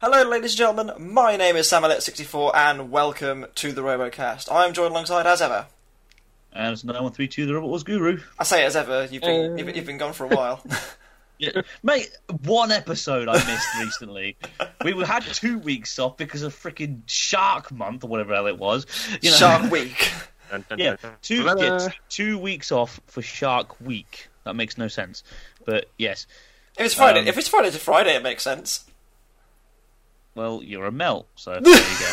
Hello, ladies and gentlemen. My name is SamElliott64, and welcome to the RoboCast. I'm joined alongside, as ever. And it's 9132, the Robot Wars Guru. I say it as ever. You've been Uh. you've, you've been gone for a while. Yeah, mate, one episode I missed recently. We had two weeks off because of freaking Shark Month or whatever the hell it was. You know, Shark Week. Dun, dun, Yeah, dun, dun. two, yeah, two, two weeks off for Shark Week. That makes no sense. But yes, If it's Friday, Um, if it's Friday to Friday, it makes sense. Well, you're a melt, so there you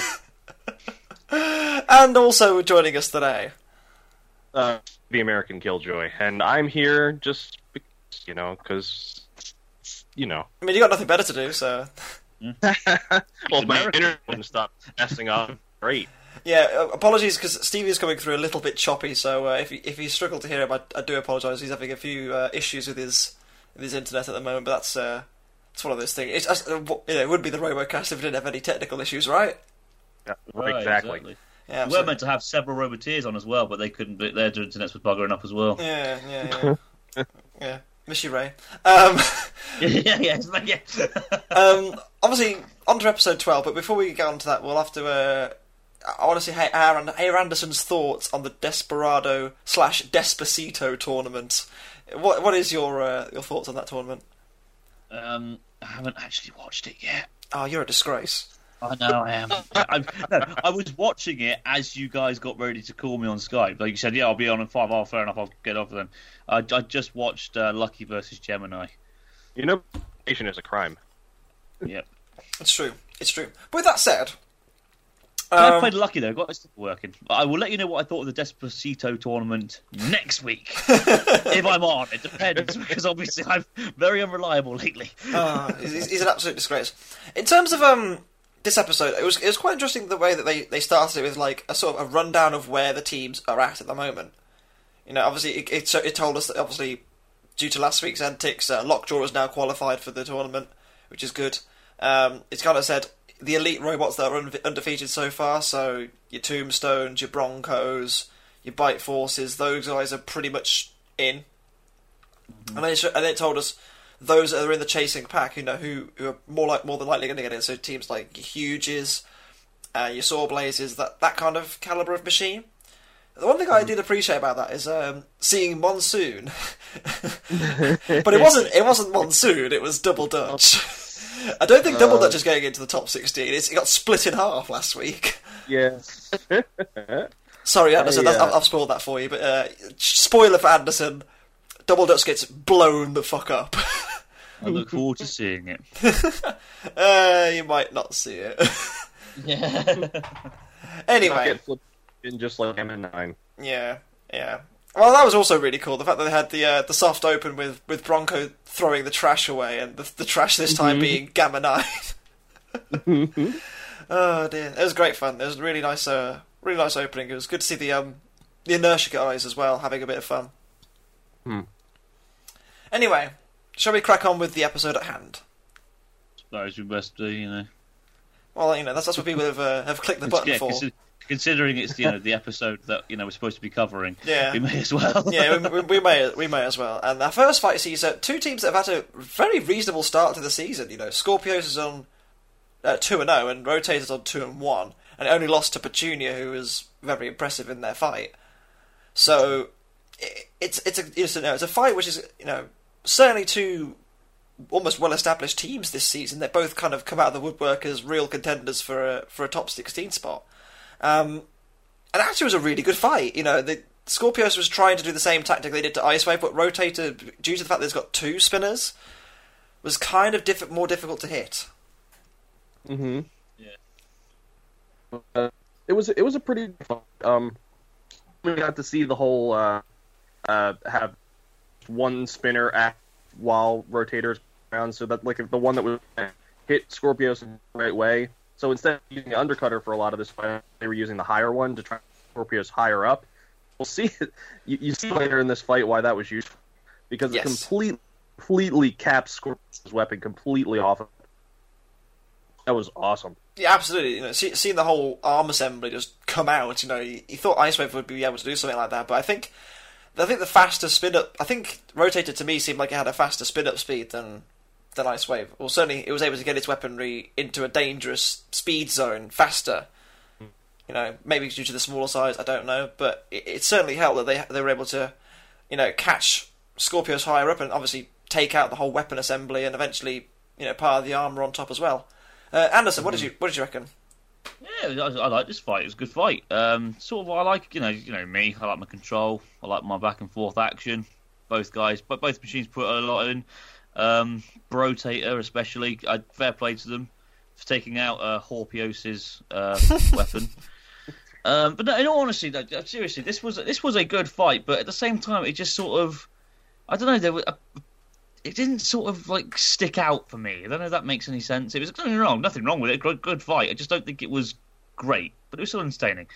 go. And also joining us today. Uh, the American Killjoy, and I'm here just because, you know, because you know, I mean, you got nothing better to do, so well, my American. internet wouldn't stop messing up. Great. yeah. Uh, apologies because Stevie's coming through a little bit choppy. So uh, if you, if you struggle to hear him, I, I do apologise. He's having a few uh, issues with his with his internet at the moment, but that's uh, it's one of those things. It's, uh, you know, it would be the RoboCast if it didn't have any technical issues, right? Yeah, Right, exactly. Yeah, We were meant to have several Roboteers on as well, but they couldn't. do it. Their internet was buggering up as well. Yeah, yeah, yeah. yeah. Miss you, Ray. Um, yeah, yeah, it's yeah. um, obviously, on to episode 12, but before we get on to that, we'll have to. Uh, I want to see Aaron, Aaron Anderson's thoughts on the Desperado slash Despacito tournament. What What is your uh, your thoughts on that tournament? Um, I haven't actually watched it yet. Oh, you're a disgrace. I know I am. I, no, I was watching it as you guys got ready to call me on Skype. Like you said, yeah, I'll be on in five. Oh, fair enough. I'll get off then. I, I just watched uh, Lucky versus Gemini. You know, nation is a crime. Yep. It's true. It's true. But with that said, I um, played Lucky though. Got it working. I will let you know what I thought of the Despacito tournament next week if I'm on. It depends because obviously I'm very unreliable lately. uh, he's, he's an absolute disgrace. In terms of um this episode, it was it was quite interesting the way that they, they started it with like a sort of a rundown of where the teams are at at the moment. You know, obviously it it, it told us that obviously due to last week's antics, uh, Lockjaw is now qualified for the tournament, which is good. Um, it's kind of said the elite robots that are unde- undefeated so far, so your Tombstones, your Broncos, your Bite Forces, those guys are pretty much in. And they sh- and it told us those that are in the chasing pack, you know, who, who are more like more than likely going to get in. So teams like your Huges, uh, your Sawblazes, that that kind of caliber of machine. The one thing I did appreciate about that is um, seeing Monsoon, but it wasn't it wasn't Monsoon. It was Double Dutch. I don't think Double Dutch is going into the top sixteen. It's, it got split in half last week. Yeah. Sorry, Anderson, Hey, that's- uh, I've, I've spoiled that for you. But uh, spoiler for Anderson: Double Dutch gets blown the fuck up. I look forward to seeing it. uh, you might not see it. Yeah. anyway, Get flipped in just like M and 9. yeah, yeah. Well, that was also really cool. The fact that they had the uh, the soft open with, with Bronco throwing the trash away, and the, the trash this time being Gamma Nine. oh dear, it was great fun. It was a really nice, uh, really nice opening. It was good to see the um the inertia guys as well having a bit of fun. Hmm. Anyway, shall we crack on with the episode at hand? Suppose we best do, you know. Well, you know that's that's what people have uh, have clicked the button Yeah, for. Consi- considering it's you know the episode that you know we're supposed to be covering, Yeah. we may as well. yeah, we, we, we may we may as well. And our first fight sees uh, two teams that have had a very reasonable start to the season. You know, Scorpios is on uh, two and zero, and Rotators on two and one, and only lost to Petunia, who was very impressive in their fight. So it, it's it's a it's a, it's a fight which is you know certainly two almost well established teams this season. They both kind of come out of the woodwork as real contenders for a for a top sixteen spot. Um, and actually, it was a really good fight. You know, the Scorpios was trying to do the same tactic they did to Ice Wave, but Rotator, due to the fact that it's got two spinners, was kind of diff- more difficult to hit. Mm-hmm. Yeah. Uh, it was it was a pretty fun. Um, we got to see the whole uh, uh, have one spinner act while rotators around, so that like the one that would hit Scorpios in the right way. So instead of using the undercutter for a lot of this fight, they were using the higher one to try Scorpios higher up. We'll see. You, you see later in this fight why that was useful because Yes. it completely completely caps Scorpios' weapon completely off. of That was awesome. Yeah, absolutely. You know, see, seeing the whole arm assembly just come out, you know, he, you thought Ice Wave would be able to do something like that, but I think, I think the faster spin up, I think Rotator to me seemed like it had a faster spin up speed than than Ice Wave. Or certainly, it was able to get its weaponry into a dangerous speed zone faster. You know, maybe due to the smaller size, I don't know, but it, it certainly helped that they they were able to, you know, catch Scorpios higher up and obviously take out the whole weapon assembly and eventually, you know, part of the armor on top as well. Uh, Anderson, what did you what did you reckon? Yeah, I, I like this fight. It was a good fight. Um, sort of, I like you know, you know me. I like my control. I like my back and forth action. Both guys, but both machines put a lot in. Um, Rotator, especially, I, fair play to them for taking out uh, Horpios's uh, weapon. Um, but no, in all honesty, though, seriously, this was this was a good fight. But at the same time, it just sort of, I don't know, there were. A, it didn't sort of like stick out for me. I don't know if that makes any sense. It was nothing wrong, nothing wrong with it. Good, good fight. I just don't think it was great, but it was still entertaining.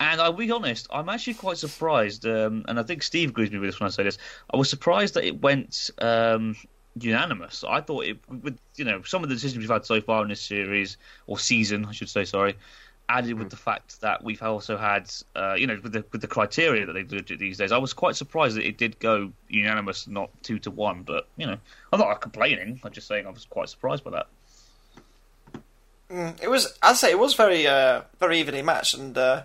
And I'll be honest, I'm actually quite surprised, um, and I think Steve agrees with me with this when I say this. I was surprised that it went um, unanimous. I thought it, with you know some of the decisions we've had so far in this series or season, I should say, sorry, added with the fact that we've also had, uh, you know, with the with the criteria that they do these days, I was quite surprised that it did go unanimous, not two to one. But you know, I'm not complaining. I'm just saying I was quite surprised by that. Mm, it was, I'd say, it was very, uh, very evenly matched, and uh,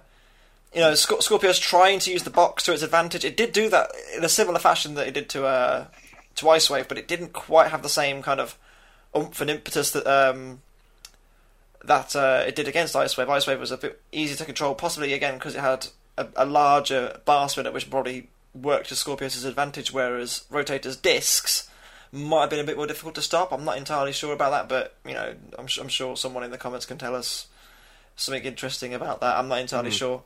you know, Scorpio's trying to use the box to its advantage. It did do that in a similar fashion that it did to uh, to Ice Wave, but it didn't quite have the same kind of oomph and impetus that um, that uh, it did against Ice Wave. Ice Wave was a bit easier to control, possibly again because it had a, a larger bar spinner, which probably worked to Scorpios' advantage, whereas Rotator's discs might have been a bit more difficult to stop. I'm not entirely sure about that, but you know, I'm, I'm sure someone in the comments can tell us something interesting about that. I'm not entirely Mhm. sure.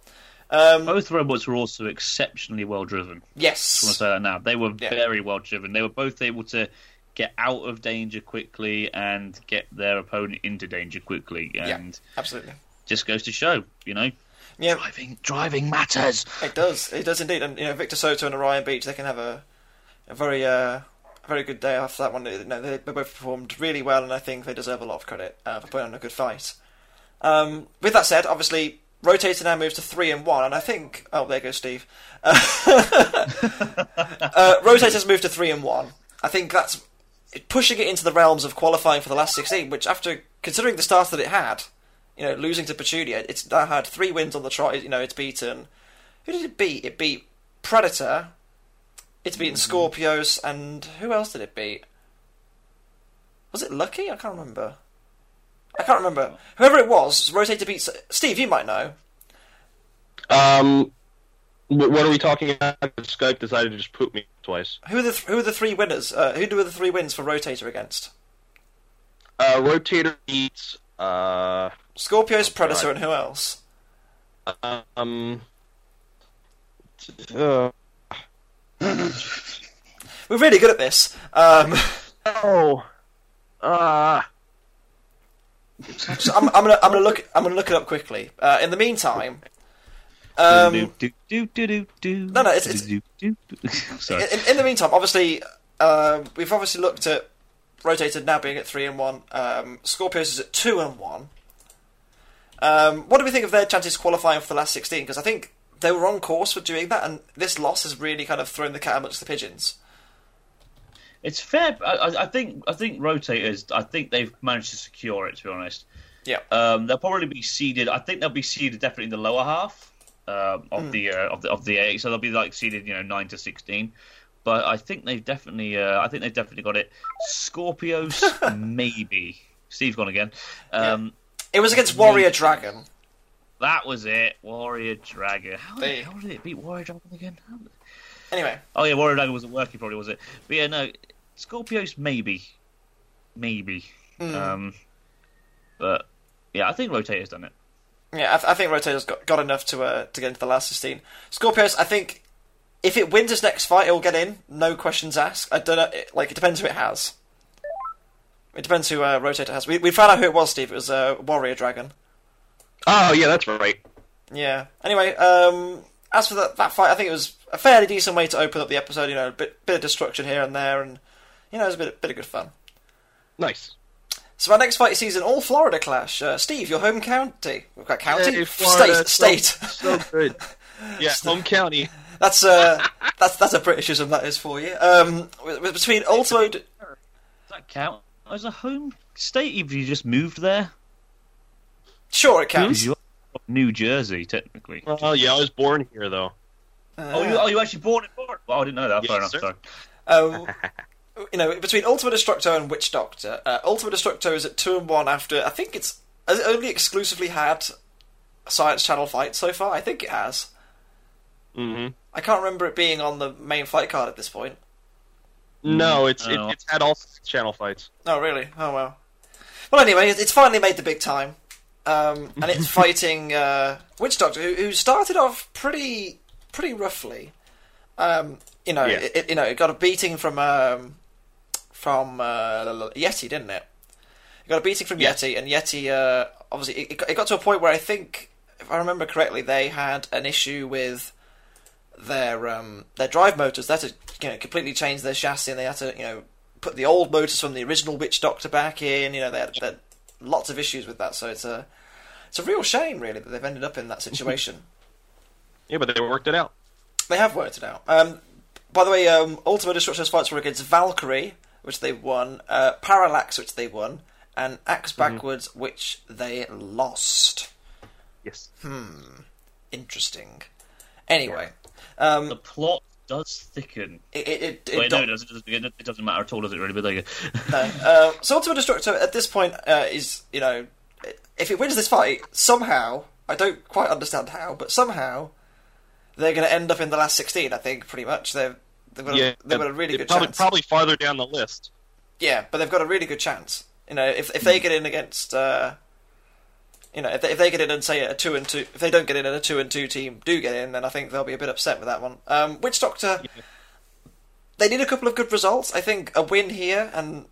Um, Both robots were also exceptionally well driven. Yes, I want to say that now. They were Yeah. very well driven. They were both able to get out of danger quickly and get their opponent into danger quickly. And absolutely. just goes to show, you know, Yeah, driving driving matters. It does. It does indeed. And you know, Victor Soto and Orion Beck, they can have a a very uh, a very good day after that one. You know, they, they both performed really well, and I think they deserve a lot of credit uh, for putting on a good fight. Um, with that said, obviously, Rotator now moves to three and one, and I think oh, there goes Steve. Uh, uh, Rotator's moved to three and one. I think that's pushing it into the realms of qualifying for the last sixteen. Which, after considering the start that it had, you know, losing to Petunia, it's now had three wins on the trot. You know, it's beaten. Who did it beat? It beat Predator. It's beaten Scorpios, and who else did it beat? Was it Lucky? I can't remember. I can't remember. Whoever it was, Rotator beats. Steve, you might know. Um, what are we talking about? Skype decided to just poop me twice. Who are the th- who are the three winners? Uh, who do the three wins for Rotator against? Uh, Rotator beats. Uh, Scorpios, Oh, Predator, God. and who else? um. Uh, We're really good at this. Um, oh. Uh, so I'm, I'm gonna I'm gonna look I'm gonna look it up quickly. Uh, in the meantime, um, do, do, do, do, do, do, No, no, it's- it's-. Sorry. in, in the meantime, obviously, um, we've obviously looked at Rotator now being at three and one. Um, is at two and one. Um, what do we think of their chances qualifying for the last sixteen? Because I think they were on course for doing that, and this loss has really kind of thrown the cat amongst the pigeons. It's fair. I, I- think. I think rotators. I think they've managed to secure it. To be honest. Yeah. Um, they'll probably be seeded. I think they'll be seeded definitely in the lower half um, of the uh, of the of the eight. So they'll be like seeded, you know, nine to sixteen. But I think they've definitely. Uh, I think they've definitely got it. Scorpios, maybe. Steve's gone again. Um, It was against Warrior Dragon. That was it. Warrior Dragon. How, They- how did it beat Warrior Dragon again? Anyway, Oh yeah, Warrior Dragon wasn't working, probably was it? But yeah, no, Scorpios maybe, maybe. mm, Um, but yeah, I think Rotator's done it. yeah, I, th- I think Rotator's got, got enough to uh, to get into the last sixteen. Scorpios, I think if it wins its next fight, it'll get in. No questions asked. I don't know. It, like it depends who it has. It depends who uh, Rotator has. We we found out who it was, Steve. It was uh, Warrior Dragon. oh yeah, that's right. Yeah. Anyway, um, as for that, that fight, I think it was a fairly decent way to open up the episode. You know, a bit bit of destruction here and there, and you know, it was a bit bit of good fun. Nice. So our next fight season, all Florida clash. Uh, Steve, your home county. We've got county, Hey, Florida, state, so- state. So good. Yeah, home county. That's uh, that's that's a Britishism that is for you. Um, with- with- between Ultimo, Does that count? as a home state if you just moved there? Sure, it counts. Because you're from New Jersey, technically. Well, yeah, I was born here though. Oh, you, oh, you actually born in Florida? Well, I didn't know that. Fair enough. sir. Sorry. Um, you know, between Ultimate Destructo and Witch Doctor, uh, Ultimate Destructo is at two and one after I think it's has it only exclusively had Science Channel fight so far. I think it has. hmm I can't remember it being on the main fight card at this point. No, it's it, it's had all Science Channel fights. Oh, really? Oh, well. Well, anyway, it's it's finally made the big time. Um, and it's fighting uh, Witch Doctor, who, who started off pretty pretty roughly. Um, you know, Yeah. it, it- you know, it got a beating from um, from uh, Yeti, didn't it? It got a beating from Yeah. Yeti, and Yeti uh, obviously it, it got- to a point where I think, if I remember correctly, they had an issue with their um, their drive motors. They had to you know completely change their chassis, and they had to you know put the old motors from the original Witch Doctor back in. You know, they had, they had lots of issues with that. So it's a it's a real shame, really, that they've ended up in that situation. Yeah, but they worked it out. they have worked it out. Um, by the way, um, Ultimate Destructo's fights were against Valkyrie, which they won, uh, Parallax, which they won, and Axe Backwards, which they lost. Yes. Hmm. Interesting. Anyway, um, The plot does thicken. it, it, it, it Wait, no, it doesn't, it doesn't- it doesn't matter at all, does it really? But there you go. No. Uh, so Ultimate Destructo at this point uh, is, you know, if it wins this fight, somehow, I don't quite understand how, but somehow they're going to end up in the last 16, I think, pretty much. They've, they've, got, a, Yeah, they've got a really good probably, chance. Probably farther down the list. Yeah, but they've got a really good chance. You know, if if they get in against, uh, you know, if they, if they get in and say a two and two, if they don't get in and a two and two team do get in, then I think they'll be a bit upset with that one. Um, Witch Doctor, they need a couple of good results. I think a win here and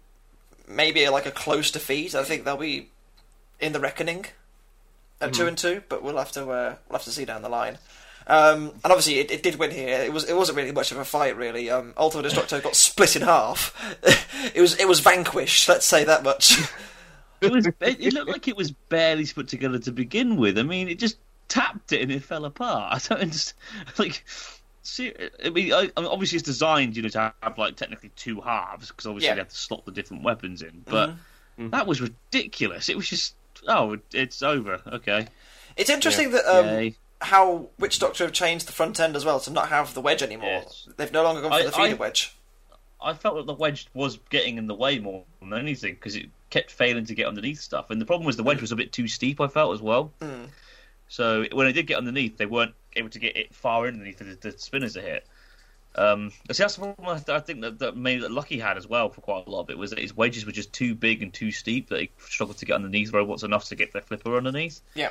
maybe like a close defeat. I think they'll be in the reckoning at two and two, but we'll have to uh, we'll have to see down the line. Um, and obviously, it, it did win here. It was it wasn't really much of a fight, really. Um, Ultimate Destructo got split in half. it was it was vanquished. Let's say that much. It was. It, it looked like it was barely put together to begin with. I mean, it just tapped it and it fell apart. I don't understand. Like, see, I mean, I, I mean, obviously it's designed, you know, to have like technically two halves because obviously Yeah. they have to slot the different weapons in. But Mhm. that was ridiculous. It was just, oh, it's over. Okay. it's interesting that um, Yay. How Witch Doctor have changed the front end as well to not have the wedge anymore. Yes. They've no longer gone for I- the feeder I- wedge. I felt that the wedge was getting in the way more than anything because it kept failing to get underneath stuff. And the problem was the wedge was a bit too steep. I felt as well. Mm. So when they did get underneath, they weren't able to get it far underneath the, the spinners to hit. Um, see, that's the problem I, th- I think that, that maybe that Lucky had as well for quite a lot of it was that his wedges were just too big and too steep that he struggled to get underneath robots enough to get their flipper underneath. Yeah.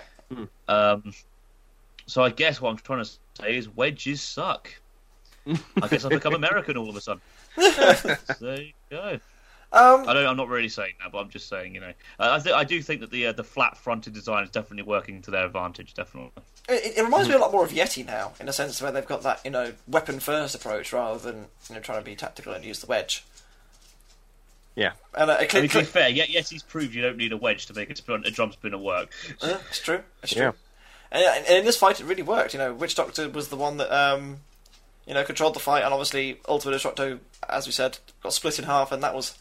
Um, so I guess what I'm trying to say is wedges suck. I guess I've become American all of a sudden. there you go. Um, I don't. I'm not really saying that, but I'm just saying, you know, uh, I, th- I do think that the uh, the flat fronted design is definitely working to their advantage. Definitely. it, it reminds me a lot more of Yeti now, in a sense where they've got that you know weapon first approach rather than you know trying to be tactical and use the wedge. Yeah. And uh, it I mean, to be fair, yet yes, he's proved you don't need a wedge to make a, spin, a drum spinner work. Yeah, it's true. It's true. Yeah. And, and in this fight, it really worked. You know, Witch Doctor was the one that um, you know controlled the fight, and obviously Ultimate Destructo, as we said, got split in half, and that was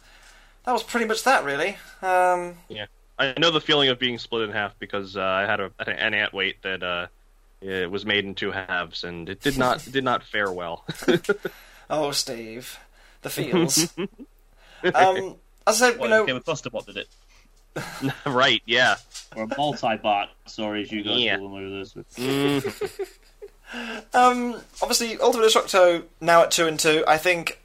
that was pretty much that, really. Um, Yeah. I know the feeling of being split in half because uh, I had a, an ant weight that uh, it was made in two halves, and it did not did not fare well. oh, Steve, the feels. um, as I said, you Well, know, it became a cluster bot, did it? right? Yeah. Or a multi-bot. Sorry, as you guys Yeah. call them over this. Mm. Um, obviously, Ultimate Destructo now at two and two. I think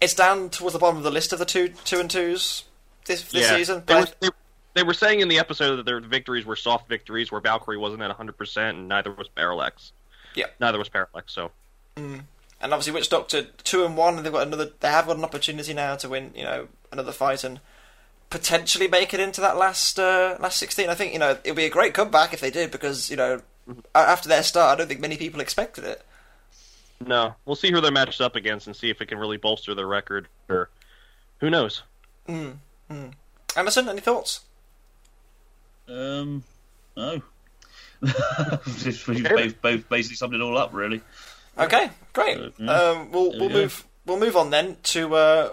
it's down towards the bottom of the list of the two two and twos this this yeah. season. They But were, they, they were saying in the episode that their victories were soft victories, where Valkyrie wasn't at 100, percent and neither was Parallax. Yeah. Neither was Parallax. So and obviously, Witch Doctor two and one. They've got another. They have got an opportunity now to win. You know, another fight and potentially make it into that last uh, last sixteen. I think you know it would be a great comeback if they did because you know a- after their start, I don't think many people expected it. no, we'll see who they're matched up against and see if it can really bolster their record. Or who knows? Anderson, any thoughts? Um, no. Just- We've both, both basically summed it all up, really. Okay, great. Uh, yeah. Um, we'll we'll we go. move we'll move on then to uh,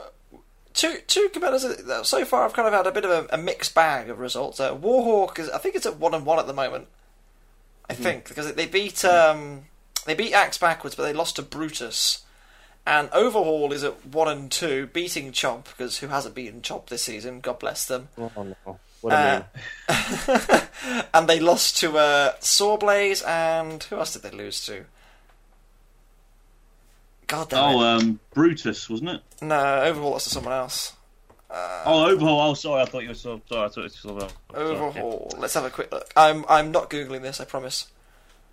two two competitors so far. I've kind of had a bit of a, a mixed bag of results. Uh, Warhawk is, I think it's at one and one at the moment. I think because they beat um, they beat Axe backwards, but they lost to Brutus. And Overhaul is at one and two, beating Chomp because who hasn't beaten Chomp this season? God bless them. Oh no! Uh, and they lost to uh, Sawblaze and who else did they lose to? God damn Oh, it! um, Brutus, wasn't it? no, Overhaul lost to someone else. Uh, Oh, Overhaul. Oh, sorry, I thought you were so sorry. I thought it was so, Overhaul. Let's have a quick look. I'm I'm not googling this. I promise.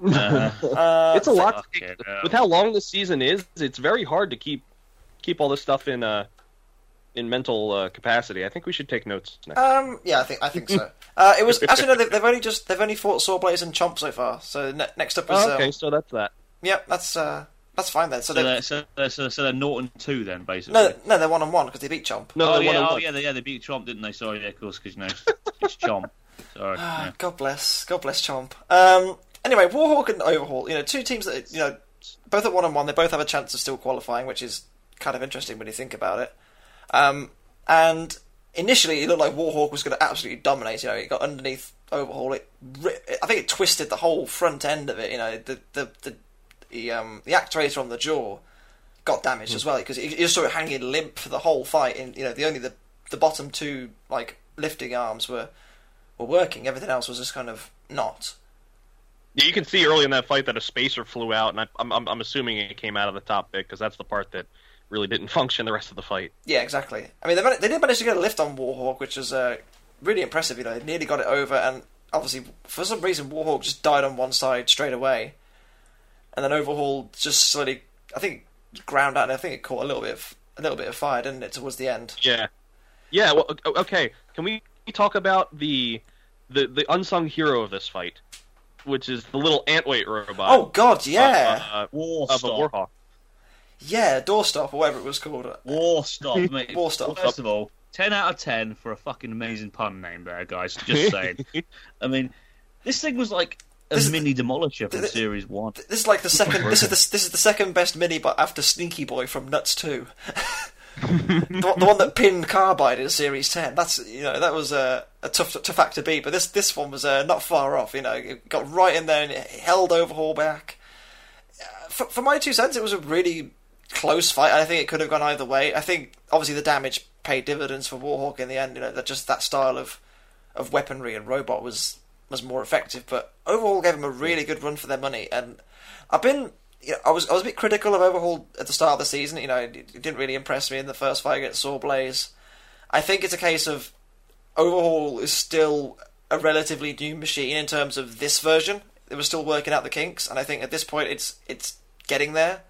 Uh, Uh, it's a lot. To fucking with how long this season is, it's very hard to keep keep all this stuff in uh in mental uh, capacity. I think we should take notes next. Um, yeah, I think I think so. Uh, it was actually no. They've, they've only just they've only fought Sawblaze and Chomp so far. So ne- next up is Oh, okay, um, so that's that. yep. That's uh, that's fine then. So So they they're, so, they're, so, so they're Norton two then, basically. no no they're one on one because they beat Chomp. No, oh they're yeah, one-on-one. oh yeah, they, yeah, they beat Chomp, didn't they? Sorry, yeah, of course, because you know it's Chomp. Sorry. Ah, Yeah. God bless, God bless Chomp. Um, anyway, Warhawk and Overhaul, you know, two teams that you know, both at one on one, they both have a chance of still qualifying, which is kind of interesting when you think about it. Um, and initially, it looked like Warhawk was going to absolutely dominate. You know, it got underneath Overhaul. It, I think it twisted the whole front end of it. You know, the the the, the um the actuator on the jaw got damaged as well because you you just saw it hanging limp for the whole fight. And you know, the only the the bottom two like lifting arms were were working. Everything else was just kind of not. Yeah, you can see early in that fight that a spacer flew out, and I, I'm, I'm I'm assuming it came out of the top bit because that's the part that really didn't function the rest of the fight. Yeah, exactly. I mean, they, man- they did manage to get a lift on Warhawk, which was uh, really impressive. You know, they nearly got it over, and obviously, for some reason, Warhawk just died on one side straight away, and then Overhaul just slowly, I think, ground out. And I think it caught a little bit of a little bit of fire, didn't it, towards the end? Yeah, yeah. Well, okay. Can we talk about the the the unsung hero of this fight, which is the little antweight robot? Oh God, yeah, uh, uh, War of a stop. warhawk. yeah, doorstop or whatever it was called. War stop, mate. War stop. First of all, ten out of ten for a fucking amazing pun name there, guys. Just saying. I mean, this thing was like a This is- mini demolisher from this- Series One. This is like the second. this is the this is the second best mini, but after Sneaky Boy from Nuts Two, the, one- the one that pinned Carbide in Series Ten. That's you know that was a, a tough tough act to beat, but this this one was uh, not far off. You know, it got right in there and it held Overhaul back. Uh, For, for my two cents, it was a really close fight. I think it could have gone either way. I think obviously the damage paid dividends for Warhawk in the end. You know, that just that style of of weaponry and robot was was more effective. But overall, gave them a really good run for their money. And I've been, you know, I was I was a bit critical of Overhaul at the start of the season. You know, it, it didn't really impress me in the first fight against Sawblaze. I think it's a case of Overhaul is still a relatively new machine in terms of this version. They were still working out the kinks, and I think at this point it's it's getting there.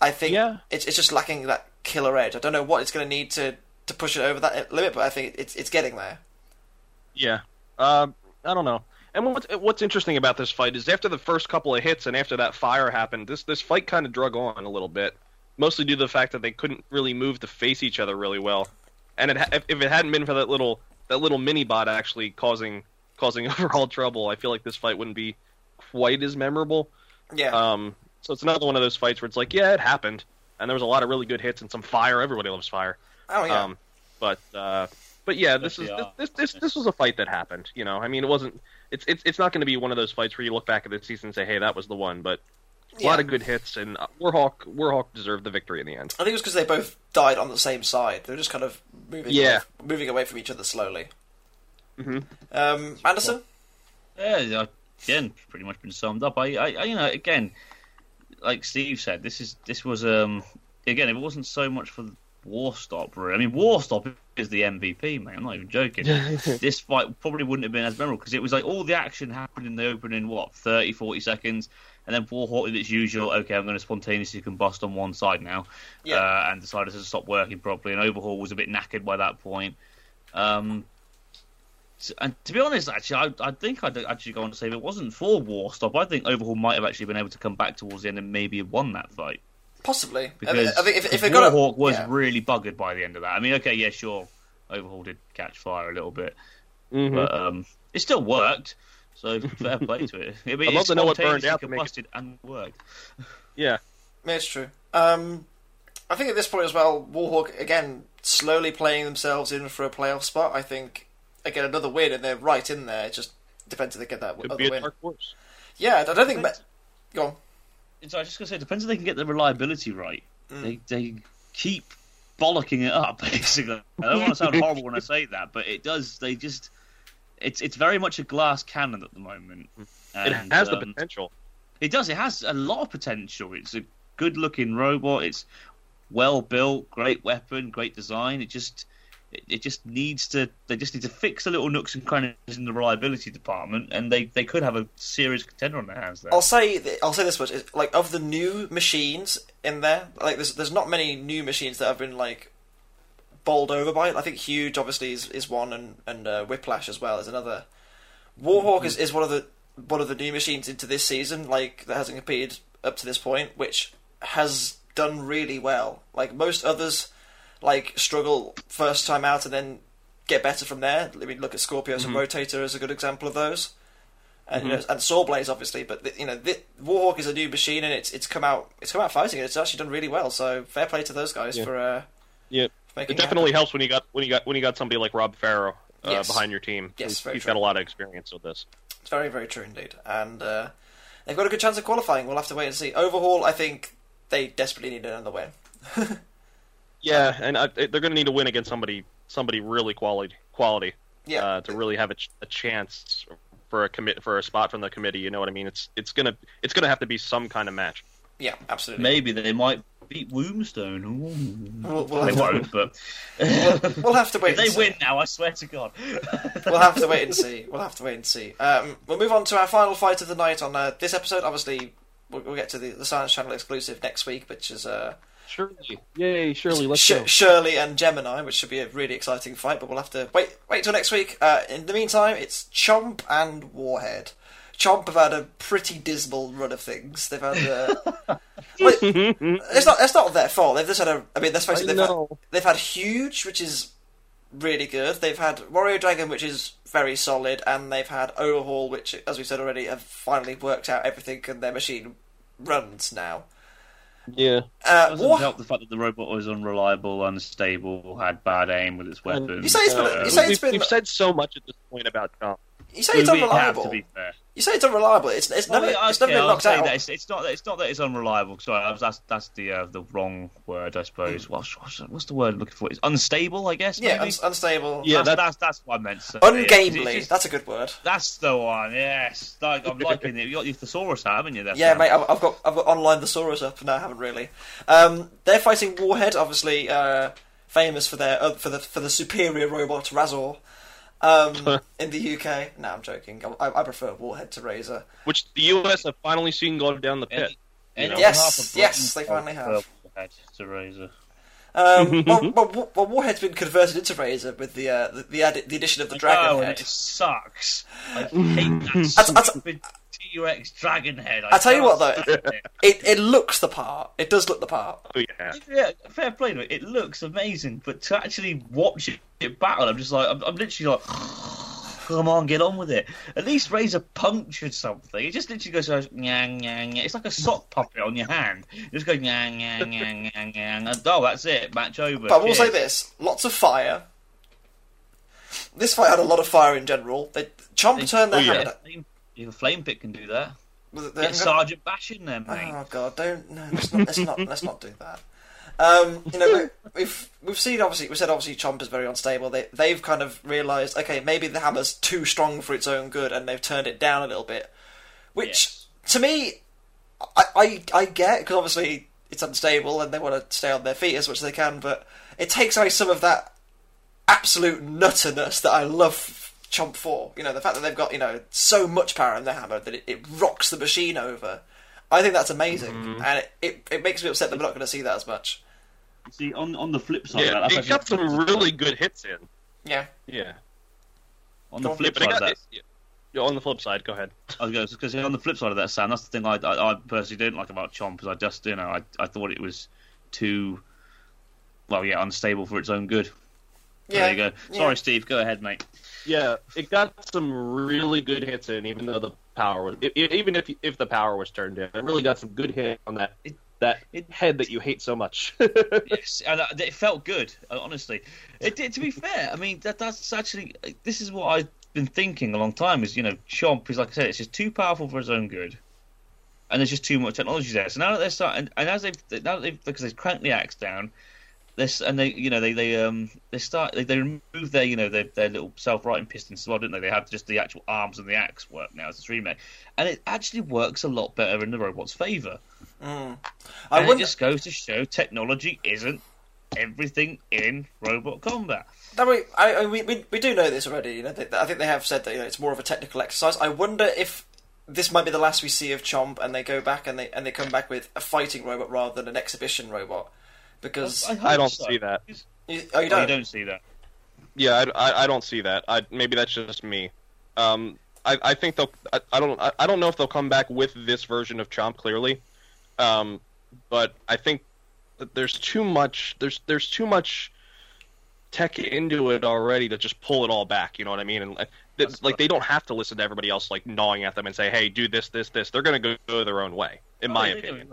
I think Yeah. it's it's just lacking that killer edge. I don't know what it's going to need to to push it over that limit, but I think it's it's getting there. Yeah. Um, I don't know. And what's what's interesting about this fight is after the first couple of hits and after that fire happened, this this fight kind of drug on a little bit, mostly due to the fact that they couldn't really move to face each other really well. And it, if, it hadn't been for that little that little mini bot actually causing causing Overhaul trouble, I feel like this fight wouldn't be quite as memorable. Yeah. Um, so it's another one of those fights where it's like, yeah, it happened, and there was a lot of really good hits and some fire. Everybody loves fire. oh yeah. Um, but uh, but yeah, this is this, this this this was a fight that happened. You know, I mean, it wasn't. It's it's it's not going to be one of those fights where you look back at the season and say, hey, that was the one. But a Yeah. lot of good hits, and uh, Warhawk Warhawk deserved the victory in the end. I think it was because they both died on the same side. They were just kind of moving, Yeah. away, moving away from each other slowly. Mhm. Um, Anderson, Yeah, again, pretty much been summed up. I, I, I, you know, again, like Steve said, this is this was um again, it wasn't so much for War Stop. Really. I mean, War Stop is the MVP, mate. I'm not even joking. this fight probably wouldn't have been as memorable because it was like all the action happened in the opening what 30, 40 seconds, and then Warhawk did its usual. Okay, I'm going to spontaneously combust on one side now, Yeah. uh, and decided to stop working properly. And Overhaul was a bit knackered by that point. Um, and to be honest, actually, I, I think I'd actually go on to say if it wasn't for War Stop, I think Overhaul might have actually been able to come back towards the end and maybe have won that fight. Possibly. Because I think if, if because they got Warhawk a, was yeah. really buggered by the end of that. I mean, okay, yeah, sure, Overhaul did catch fire a little bit, Mhm. but um, it still worked. So fair play to it. I mean, I'd love to know what burned out to make it- and worked. yeah, Yeah, it's true. Um, I think at this point as well, Warhawk again slowly playing themselves in for a playoff spot. I think again another win and they're right in there. It just depends if they get that Could other be a win. dark horse. Yeah, I don't think. Ma- Go on. So I was just gonna say, it depends if they can get the reliability right. Mm. They they keep bollocking it up. Basically, I don't want to sound horrible when I say that, but it does. They just it's it's very much a glass cannon at the moment. It And, has the um, potential. It does. It has a lot of potential. It's a good-looking robot. It's well built, great weapon, great design. It just it, it just needs to. They just need to fix the little nooks and crannies in the reliability department, and they, they could have a serious contender on their hands there. I'll say I'll say this much: like of the new machines in there, like there's there's not many new machines that have been like bowled over by it. I think Huge obviously is, is one, and and uh, Whiplash as well is another. Warhawk is, is one of the one of the new machines into this season, like that hasn't competed up to this point, which has done really well. Like most others, like struggle first time out and then get better from there. I mean, look at Scorpios and Rotator as a good example of those and you know, and Sawblaze obviously, but the, you know, the, Warhawk is a new machine and it's it's come out it's come out fighting and it's actually done really well. So fair play to those guys Yeah. for uh, Yeah, for making it definitely helps when you got when you got when you got somebody like Rob Farrow uh, Yes. behind your team. Yes, He's- very he's got a lot of experience with this. It's very very true indeed, and uh, they've got a good chance of qualifying. We'll have to wait and see. Overhaul, I think they desperately need another win. Yeah, and I, they're going to need to win against somebody somebody really quality quality Yeah, uh, to really have a, ch- a chance for a commit for a spot from the committee. You know what I mean? It's it's gonna it's gonna have to be some kind of match. yeah, absolutely. Maybe they might beat Wombstone. Ooh. We'll, we'll They have to, won't, but we'll have to wait. if they and see. win now, I swear to God. we'll have to wait and see. We'll have to wait and see. Um, we'll move on to our final fight of the night on uh, this episode. Obviously, we'll, we'll get to the, the Science Channel exclusive next week, which is uh, Shirley, yay, Shirley, let's Sh- go. Shirley and Gemini, which should be a really exciting fight. But we'll have to wait wait till next week. Uh, in the meantime, it's Chomp and Warhead. Chomp have had a pretty dismal run of things. They've had. Uh, well, it's not. It's not their fault. They've just had a. I mean, let's face I it. They've had, they've had huge, which is really good. They've had Warrior Dragon, which is very solid, and they've had Overhaul, which, as we said already, have finally worked out everything, and their machine runs now. Yeah, Uh, doesn't War- help the fact that the robot was unreliable, unstable, had bad aim with its And- weapons. You say it's been- uh, you say it's we've, been- we've said so much at this point about Trump. You say it's we have unreliable. to be fair. You say it's unreliable. It's it's never Well, yeah, it's never been I'll knocked out. that It's, it's not. It's not that it's unreliable. Sorry, that's that's the uh, the wrong word, I suppose. What's, what's what's the word I'm looking for? It's unstable, I guess. yeah, maybe? un- unstable. Yeah, that's, that's that's what I meant. To say. It's Ungamely. just- That's a good word. that's the one. Yes, like, I'm liking it. You got your thesaurus, haven't you? There, Yeah, mate. I've, I've got I've got online thesaurus up. No, I haven't really. Um, they're fighting Warhead, obviously uh, famous for their uh, for the for the superior robot Razor. Um, in the UK, no, I'm joking. I, I prefer Warhead to Razor. which the U.S. have finally seen go down the pit. Any- any know. Yes, yes, they finally have. for head to razor. Um, well, well, well, Warhead's been converted into Razor with the uh, the, the, the addition of the dragon oh, head. it sucks. I hate that stupid T-Rex dragon head. I tell you what, though, it. It it looks the part. It does look the part. Oh yeah, Yeah, fair play to it. It looks amazing, but to actually watch it, it battle, I'm just like, I'm, I'm literally like, come on, get on with it. At least Razor punctured something. It just literally goes, nyang, nyang, nyang. It's like a sock puppet on your hand. You just go, nyang, nyang, nyang, nyang, nyang. And, oh, that's it. Match over. But I will say this: lots of fire. This fight had a lot of fire in general. They Chomp They- turned their oh, yeah. hand. Yeah, flame- If a flame pit can do that, get Sergeant Bash in there, mate. Oh god, don't no, let's not let's not let's not do that. Um, you know, we- we've we've seen obviously we said obviously Chomp is very unstable. They they've kind of realised okay maybe the hammer's too strong for its own good, and they've turned it down a little bit. Which Yes. to me, I I, I get because obviously it's unstable and they want to stay on their feet as much as they can, but it takes away some of that absolute nutterness that I love Chomp for. You know, the fact that they've got you know so much power in the hammer that it, it rocks the machine over. I think that's amazing, and it, it, it makes me upset that we're not going to see that as much. See, on on the flip side yeah. of that, It got some really good hits in. Yeah, Yeah, on the flip but it side of got, that. it, yeah, on the flip side, go ahead. I was going to say on the flip side of that, Sam. That's the thing I, I, I personally didn't like about Chomp. Is I just you know I, I thought it was too well, yeah, unstable for its own good. yeah. There you go. yeah. Sorry, Steve. Go ahead, mate. Yeah, it got some really good hits in, even though the power was, i i- even if if the power was turned down, it really got some good hit on that that It- head that you hate so much. yes, and uh, it felt good. uh, Honestly, it did. To be fair, I mean that that's actually this is what I've been thinking a long time. Is you know, Chomp is like I said, it's just too powerful for his own good, and there's just too much technology there. So now that they're starting, and as they've now that they've because they've cranked the axe down. This and they, you know, they they um they start they, they remove their you know their, their little self-righting pistons as well, didn't they? They have just the actual arms and the axe work now as a remake, and it actually works a lot better in the robot's favour. I And wonder. it just goes to show technology isn't everything in robot combat. No, we, I, I, we, we, we do know this already. You know, they, I think they have said that you know, it's more of a technical exercise. I wonder if this might be the last we see of Chomp, and they go back and they and they come back with a fighting robot rather than an exhibition robot. Because hope I don't so. see that. you, oh, you Oh, don't. you don't see that. Yeah, I, I, I don't see that. I, maybe that's just me. Um, I, I think they'll. I, I don't. I, I don't know if they'll come back with this version of Chomp clearly, um, but I think that there's too much. There's there's too much tech into it already to just pull it all back. You know what I mean? And like, th- like they don't have to listen to everybody else like gnawing at them and say, "Hey, do this, this, this." They're gonna go, go their own way, in my Oh, don't get opinion.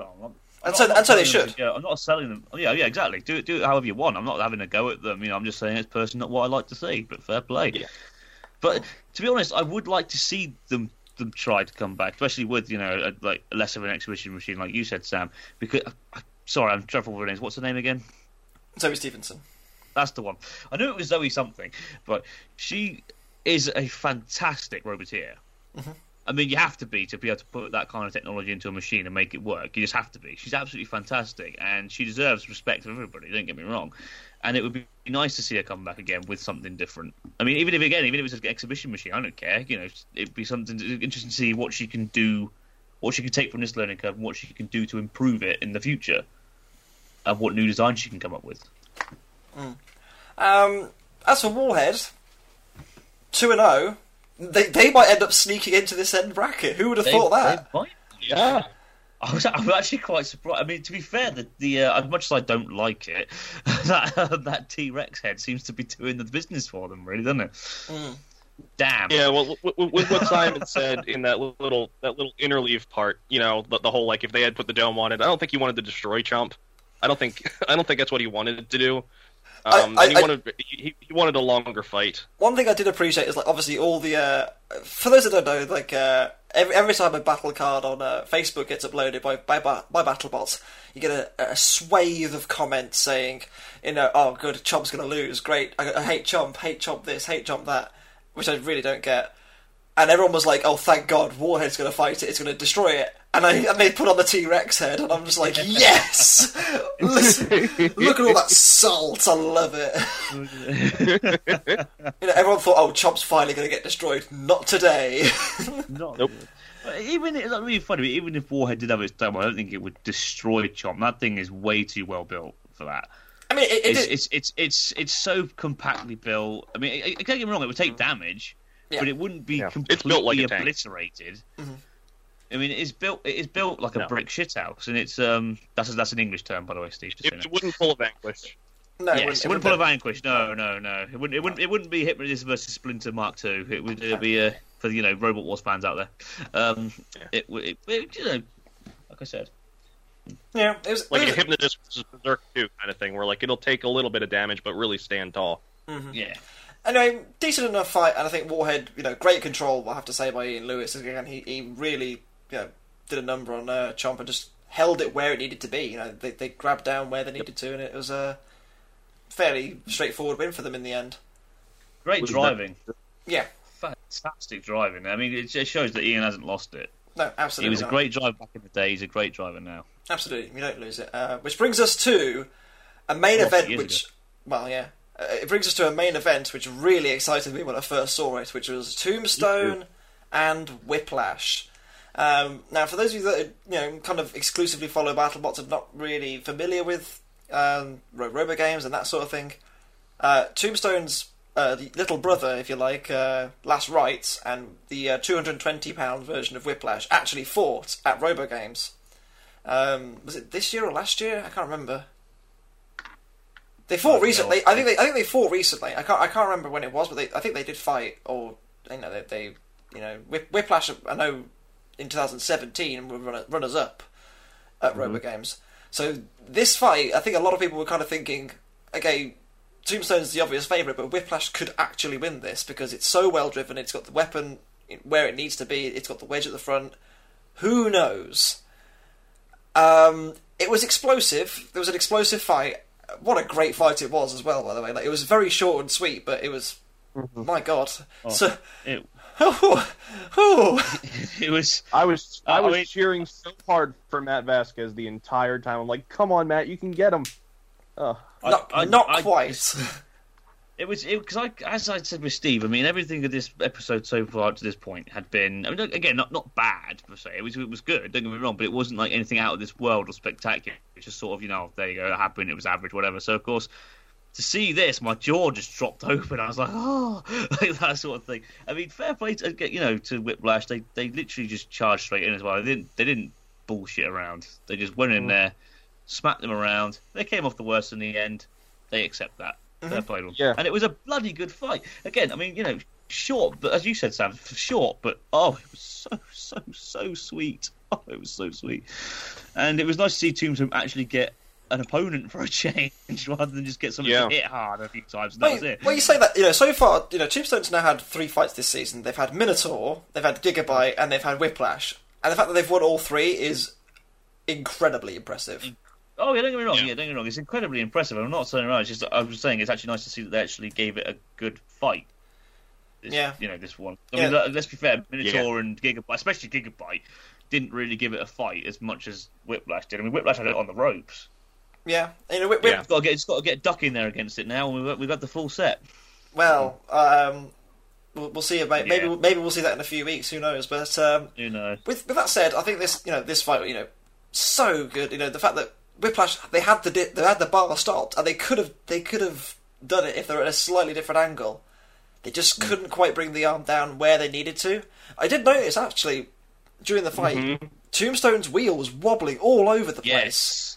And so- and so they should. Yeah, I'm not selling them. Yeah, yeah, exactly. Do it, do it however you want. I'm not having a go at them. You know, I'm just saying it's personally not what I like to see. But fair play. Yeah. But to be honest, I would like to see them them try to come back, especially with you know a, like less of an exhibition machine, like you said, Sam. Because uh, sorry, I'm dreadful with names. What's her name again? Zoe Stevenson. That's the one. I knew it was Zoe something, but she is a fantastic roboteer. I mean, you have to be to be able to put that kind of technology into a machine and make it work. You just have to be. She's absolutely fantastic, and she deserves respect from everybody. Don't get me wrong. And it would be nice to see her come back again with something different. I mean, even if again, even if it's an exhibition machine, I don't care. You know, it'd be something interesting to see what she can do, what she can take from this learning curve, and what she can do to improve it in the future, and what new designs she can come up with. Um, as for Warhead, two and zero, they they might end up sneaking into this end bracket. Who would have They- thought that? they might. Yeah. I was, I'm actually quite surprised. I mean, to be fair, the, the uh, as much as I don't like it, that uh, that T Rex head seems to be doing the business for them, really, doesn't it? Mm. Damn. Yeah, well, with, with what Simon said in that little that little interleave part, you know, the, the whole like if they had put the dome on it, I don't think he wanted to destroy Chomp. I don't think I don't think that's what he wanted to do. I- Um, I- and he I- wanted he, he wanted a longer fight. One thing I did appreciate is like obviously all the uh, for those that don't know, like uh, every every time a battle card on uh, Facebook gets uploaded by by by BattleBots, you get a, a swathe of comments saying, you know, oh good, Chomp's gonna lose, great, I, I hate Chomp, hate Chomp this, hate Chomp that, which I really don't get. And everyone was like, "Oh, thank God, Warhead's to fight it. It's to destroy it." And I and they put on the T Rex head, and I'm just like, "Yes! Listen, look at all that salt. I love it." You know, everyone thought, "Oh, Chomp's finally going to get destroyed." Not today. Not, Nope. Even it's not really funny. Even if Warhead did have its time, I don't think it would destroy Chomp. That thing is way too well built for that. I mean, it, it It's did- it's it's it's it's so compactly built. I mean, it, it, don't get me wrong; it would take damage, Yeah. but it wouldn't be Yeah. It's completely built like a tank. obliterated. Mm-hmm. I mean, it is built. It is built like a No. brick shithouse, and it's um. That's a, that's an English term, by the way, Steve. Just It, so you know. it wouldn't pull a vanquish. no, it wouldn't, it wouldn't pull a vanquish. No, no, no. It wouldn't. It wouldn't. It wouldn't be Hypno-Disc versus Splinter Mark Two. It would it'd be uh, for you know Robot Wars fans out there. Um, it, would- it, it, you know, like I said, Yeah, it was Like it a was- Hypno-Disc versus berserk two kind of thing, where like it'll take a little bit of damage but really stand tall. yeah. Anyway, decent enough fight, and I think Warhead, you know, great control. I have to say by Ian Lewis again. He he really, you know, did a number on uh, Chomp and just held it where it needed to be. You know, they they grabbed down where they needed to, and it was a fairly straightforward win for them in the end. Great Was that- driving. Yeah, Fantastic driving. I mean, it just shows that Ian hasn't lost it. no, absolutely. He absolutely. was a great driver back in the day. He's a great driver now. Absolutely, you don't lose it. Uh, which brings us to a main Well, event, years which, well, yeah, uh, it brings us to a main event which really excited me when I first saw it, which was Tombstone and Whiplash. Um, now, for those of you that you know kind of exclusively follow BattleBots and not really familiar with um, robo games and that sort of thing, uh, Tombstone's uh, the little brother, if you like, uh, Last Rites, and the uh, 220 pound version of Whiplash actually fought at Robo Games. Um, was it this year or last year? I can't remember. They fought recently. I think they. I think they fought recently. I can't. I can't remember when it was, but they, I think they did fight. Or you know, they. they you know, Whip, Whiplash. I know in 2017 were runner, runners up at Robo Games. So this fight, I think a lot of people were kind of thinking, okay, Tombstone's the obvious favourite, but Whiplash could actually win this because it's so well driven. It's got the weapon where it needs to be. It's got the wedge at the front. Who knows? Um, it was explosive. There was an explosive fight. What a great fight it was as well, by the way. Like it was very short and sweet, but it was my god. Oh, So, It, oh, oh. it was. I was I Uh, was wait. cheering so hard for Matt Vasquez the entire time. I'm like, come on, Matt, you can get him. Oh, I- not I- not I- quite. It was because I, as I said with Steve, I mean everything of this episode so far to this point had been, I mean, again, not not bad per se. It was it was good. Don't get me wrong, but it wasn't like anything out of this world or spectacular. It's just sort of you know, there you go, it happened. It was average, whatever. So of course, to see this, my jaw just dropped open. I was like, oh, like that sort of thing. I mean, fair play to get you know to Whiplash. They they literally just charged straight in as well. They didn't they didn't bullshit around. They just went in mm. there, smacked them around. They came off the worst in the end. They accept that. Fair mm-hmm. play. Yeah. And it was a bloody good fight. Again, I mean, you know, short, but as you said, Sam, short, but oh, it was so so so sweet. Oh, it was so sweet. And it was nice to see Tombstone actually get an opponent for a change rather than just get someone Yeah. to hit hard a few times. And that was it. well, you say that you know so far. You know, Tombstone's now had three fights this season. They've had Minotaur, they've had Gigabyte, and they've had Whiplash. And the fact that they've won all three is incredibly impressive. Oh yeah, don't get me wrong. Yeah. Yeah, don't get me wrong. It's incredibly impressive. I'm not saying around. It's just I was saying it's actually nice to see that they actually gave it a good fight. This, Yeah. you know this one. I Yeah. mean, let- let's be fair. Minotaur and Gigabyte, especially Gigabyte, didn't really give it a fight as much as Whiplash did. I mean, Whiplash had it on the ropes. Yeah, you know, Whip, Whip, Yeah. It's got to get, it's got to get duck in there against it now, and we've got, we've got the full set. well, um, we'll, we'll see. About, maybe Yeah. maybe we'll see that in a few weeks. Who knows? But um, You know, with with that said, I think this you know this fight you know so good. You know the fact that Whiplash they had the di- they had the bar stopped and they could have they could have done it if they were at a slightly different angle. They just Mm. couldn't quite bring the arm down where they needed to. I did notice actually during the fight, Mm-hmm. Tombstone's wheel was wobbling all over the place.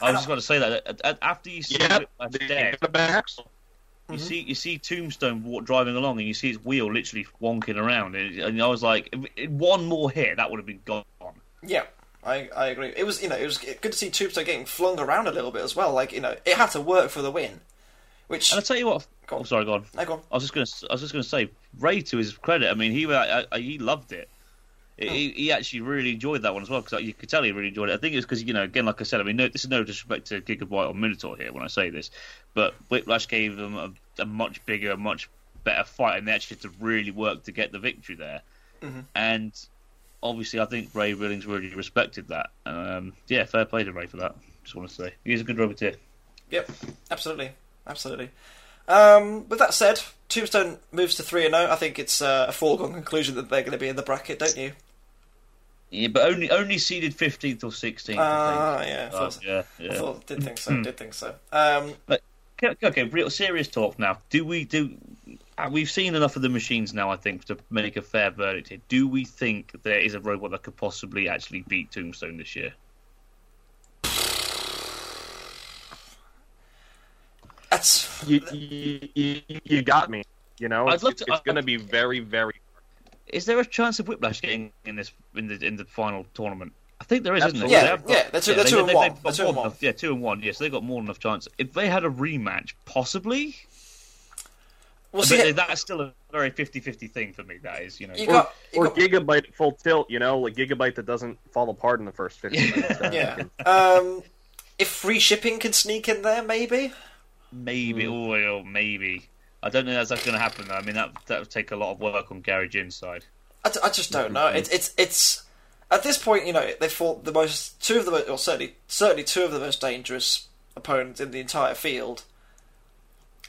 Yes. I was just going to say that uh, uh, after you see yeah, Whiplash they dead, back. You Mm-hmm. see, you see Tombstone walk, driving along, and you see his wheel literally wonking around, and, and I was like, if- if one more hit, that would have been gone. Yeah, I, I agree. It was you know it was good to see Tombstone getting flung around a little bit as well. Like you know it had to work for the win. Which And I tell you what, Go on. oh, sorry, go on. no, go on. I was just going to, I was just going to say, Ray, to his credit, I mean, he, I, I, he loved it. He, he actually really enjoyed that one as well because you could tell he really enjoyed it. I think it's because you know, again, like I said, I mean, no, this is no disrespect to Gigabyte or Minotaur here when I say this, but Whiplash gave them a, a much bigger, a much better fight, and they actually had to really work to get the victory there. And obviously, I think Ray Billings really respected that. Um, yeah, fair play to Ray for that. Just want to say he's a good roboteer. Yep, absolutely, absolutely. Um, with that said, Tombstone moves to three and zero. I think it's uh, a foregone conclusion that they're going to be in the bracket, don't you? Yeah, but only only seeded fifteenth or sixteenth. Ah, yeah, I Oh, thought, yeah, I yeah. thought, did think so, did think so. Um, Okay, okay, real serious talk now. Do we do? uh, We've seen enough of the machines now, I think, to make a fair verdict here. Do we think there is a robot that could possibly actually beat Tombstone this year? that's You, you, you, you got me. You know, I'd it's, love it's, to- it's going to I- be very, very. Is there a chance of Whiplash getting in this in the in the final tournament? I think there is, isn't there? Yeah, got- yeah, they're two- they're they- and they- one. they've got They're two and one. enough- Yeah, two and one. Yes, they've got more than enough chance. If they had a rematch, possibly. we'll But that's still a very 50-50 thing for me. That is, you know. You Or, got, you or got gigabyte full tilt, you know, like gigabyte that doesn't fall apart in the first 15 minutes. Yeah. Um, if free shipping can sneak in there, maybe. Maybe, oh, oh, maybe. I don't know if that's going to happen. though. I mean, that that would take a lot of work on Gary Ginn's side. I just don't know. It's it's it's at this point, you know, they fought the most two of the mo- or certainly certainly two of the most dangerous opponents in the entire field.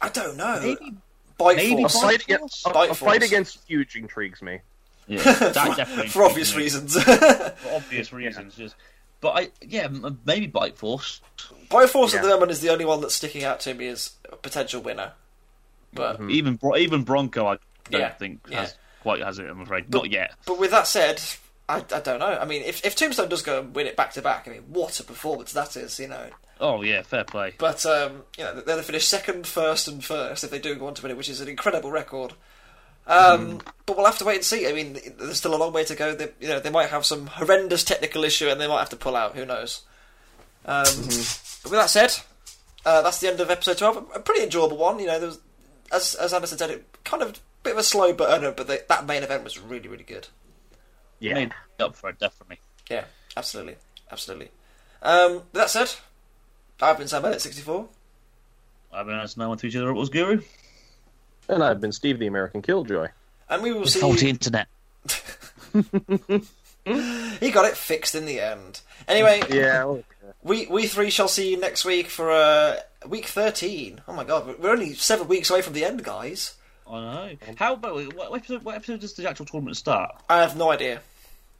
I don't know. Maybe- Bite maybe A Force. fight, against, a, Bite a fight against Huge intrigues me. Yeah, that definitely for obvious me. reasons. For obvious reasons, just. But I, yeah, maybe Bite Force. Bite Force at the moment is the only one that's sticking out to me as a potential winner. But Mhm. Even even Bronco, I don't Yeah, think yeah. has quite has it. I'm afraid But- not yet. but with that said, I, I don't know. I mean, if if Tombstone does go and win it back to back, I mean, what a performance that is, you know. Oh yeah, fair play. But um, you know, they're going to finish second, first, and first if they do go on to win it, which is an incredible record. Um, But we'll have to wait and see. I mean, there's still a long way to go. They, you know, they might have some horrendous technical issue, and they might have to pull out. Who knows? Um, But with that said, uh, that's the end of episode twelve. A pretty enjoyable one. You know, there was, as as Anderson said, it kind of a bit of a slow burner, but the, that main event was really really good. Yeah. Made up for it, definitely. Yeah, absolutely, absolutely. Um, that said, I've been Sam Elliott, sixty four. I've been honest, no one to each other. It was Guru. And I've been Steve the American Killjoy. And we will The see. faulty internet. He got it fixed in the end. Anyway, Yeah. well, we we three shall see you next week for uh, week thirteen. Oh my god, we're only seven weeks away from the end, guys. I know. How about what episode? What episode does the actual tournament start? I have no idea.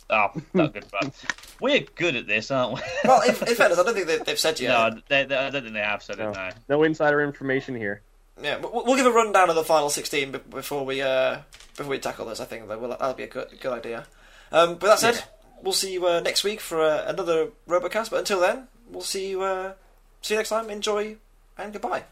Oh, not good. But we're good at this, aren't we? Well, in, in fairness, I don't think they, they've said yet. no, they, they, I don't think they have said No. it. No. no insider information here. Yeah, we'll, we'll give a rundown of the final sixteen before we uh, before we tackle this. I think that will that'll be a good good idea. Um, but that said, we'll see you uh, next week for uh, another Robocast. But until then, we'll see you uh, see you next time. Enjoy and goodbye.